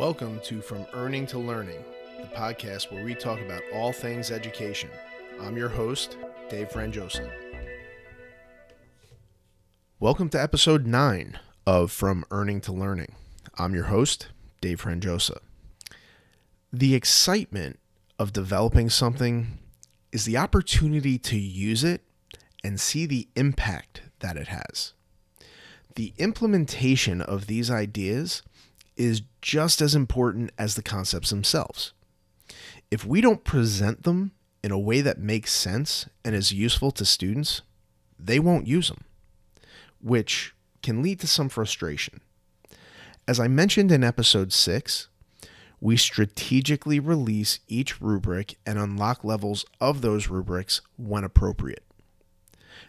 Welcome to From Earning to Learning, the podcast where we talk about all things education. I'm your host, Dave Franjosa. Welcome to episode 9 of From Earning to Learning. I'm your host, Dave Franjosa. The excitement of developing something is the opportunity to use it and see the impact that it has. The implementation of these ideas is just as important as the concepts themselves. If we don't present them in a way that makes sense and is useful to students, they won't use them, which can lead to some frustration. As I mentioned in episode 6, we strategically release each rubric and unlock levels of those rubrics when appropriate.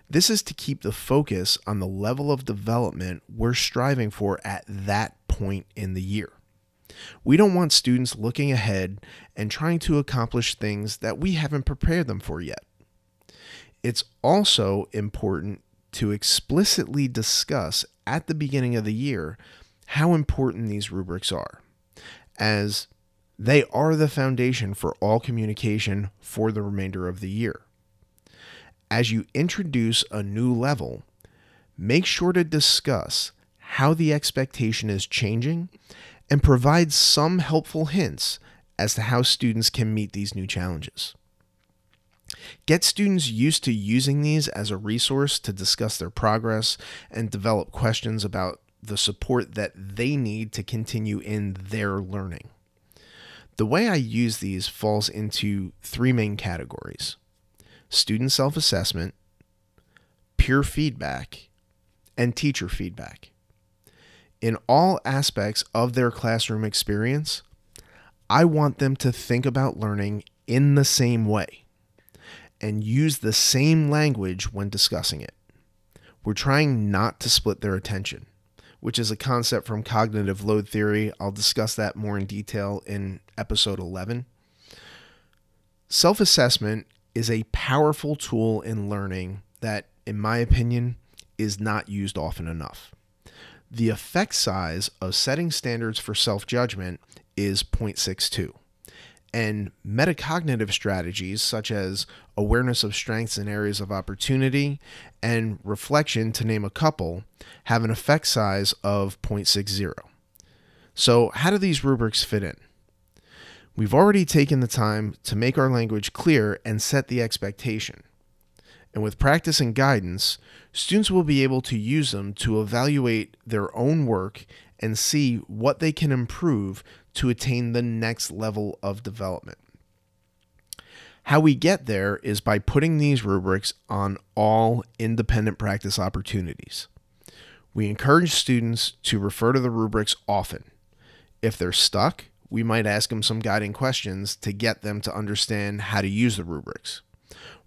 This is to keep the focus on the level of development we're striving for at that point in the year. We don't want students looking ahead and trying to accomplish things that we haven't prepared them for yet. It's also important to explicitly discuss at the beginning of the year how important these rubrics are, as they are the foundation for all communication for the remainder of the year. As you introduce a new level, make sure to discuss how the expectation is changing and provide some helpful hints as to how students can meet these new challenges. Get students used to using these as a resource to discuss their progress and develop questions about the support that they need to continue in their learning. The way I use these falls into three main categories student self assessment, peer feedback, and teacher feedback. In all aspects of their classroom experience, I want them to think about learning in the same way and use the same language when discussing it. We're trying not to split their attention, which is a concept from cognitive load theory. I'll discuss that more in detail in episode 11. Self assessment is a powerful tool in learning that, in my opinion, is not used often enough. The effect size of setting standards for self judgment is 0.62. And metacognitive strategies such as awareness of strengths and areas of opportunity and reflection, to name a couple, have an effect size of 0.60. So, how do these rubrics fit in? We've already taken the time to make our language clear and set the expectation. And with practice and guidance, students will be able to use them to evaluate their own work and see what they can improve to attain the next level of development. How we get there is by putting these rubrics on all independent practice opportunities. We encourage students to refer to the rubrics often. If they're stuck, we might ask them some guiding questions to get them to understand how to use the rubrics.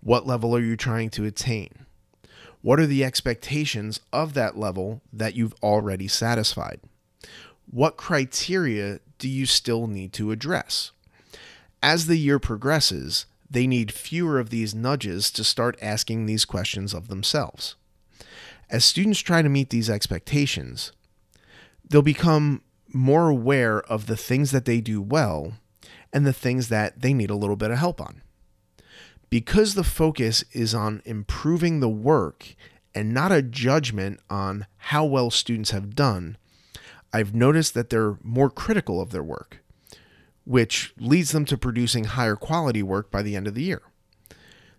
What level are you trying to attain? What are the expectations of that level that you've already satisfied? What criteria do you still need to address? As the year progresses, they need fewer of these nudges to start asking these questions of themselves. As students try to meet these expectations, they'll become more aware of the things that they do well and the things that they need a little bit of help on. Because the focus is on improving the work and not a judgment on how well students have done, I've noticed that they're more critical of their work, which leads them to producing higher quality work by the end of the year.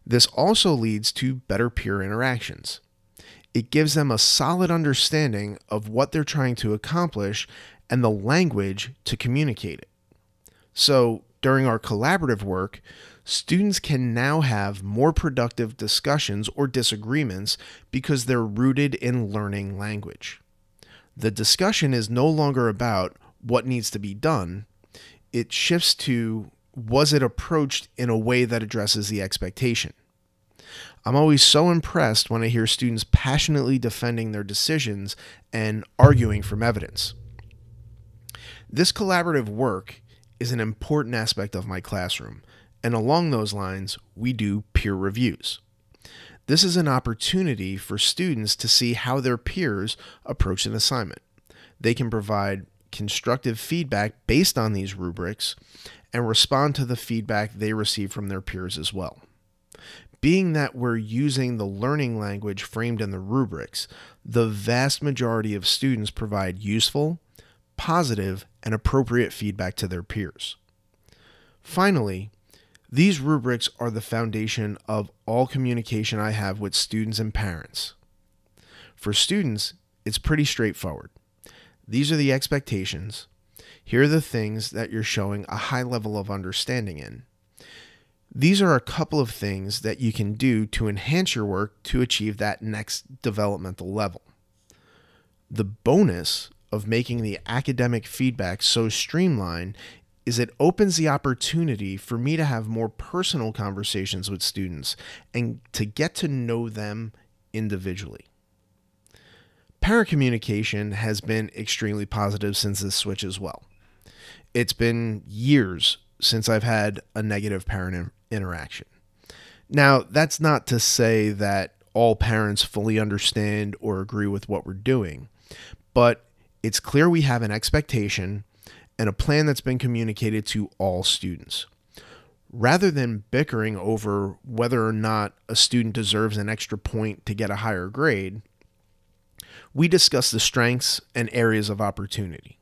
This also leads to better peer interactions. It gives them a solid understanding of what they're trying to accomplish and the language to communicate it. So, during our collaborative work, students can now have more productive discussions or disagreements because they're rooted in learning language. The discussion is no longer about what needs to be done, it shifts to was it approached in a way that addresses the expectation? I'm always so impressed when I hear students passionately defending their decisions and arguing from evidence. This collaborative work is an important aspect of my classroom, and along those lines, we do peer reviews. This is an opportunity for students to see how their peers approach an assignment. They can provide constructive feedback based on these rubrics and respond to the feedback they receive from their peers as well. Being that we're using the learning language framed in the rubrics, the vast majority of students provide useful, positive, and appropriate feedback to their peers. Finally, these rubrics are the foundation of all communication I have with students and parents. For students, it's pretty straightforward. These are the expectations. Here are the things that you're showing a high level of understanding in. These are a couple of things that you can do to enhance your work to achieve that next developmental level. The bonus of making the academic feedback so streamlined is it opens the opportunity for me to have more personal conversations with students and to get to know them individually. Parent communication has been extremely positive since this switch as well. It's been years since I've had a negative parent in- interaction. Now, that's not to say that all parents fully understand or agree with what we're doing, but it's clear we have an expectation and a plan that's been communicated to all students. Rather than bickering over whether or not a student deserves an extra point to get a higher grade, we discuss the strengths and areas of opportunity.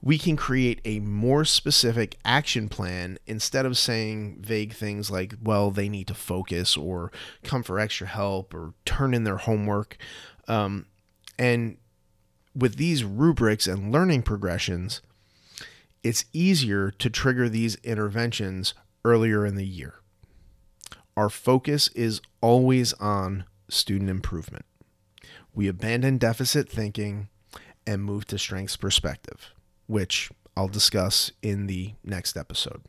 We can create a more specific action plan instead of saying vague things like, well, they need to focus or come for extra help or turn in their homework. Um, and with these rubrics and learning progressions, it's easier to trigger these interventions earlier in the year. Our focus is always on student improvement. We abandon deficit thinking and move to strengths perspective, which I'll discuss in the next episode.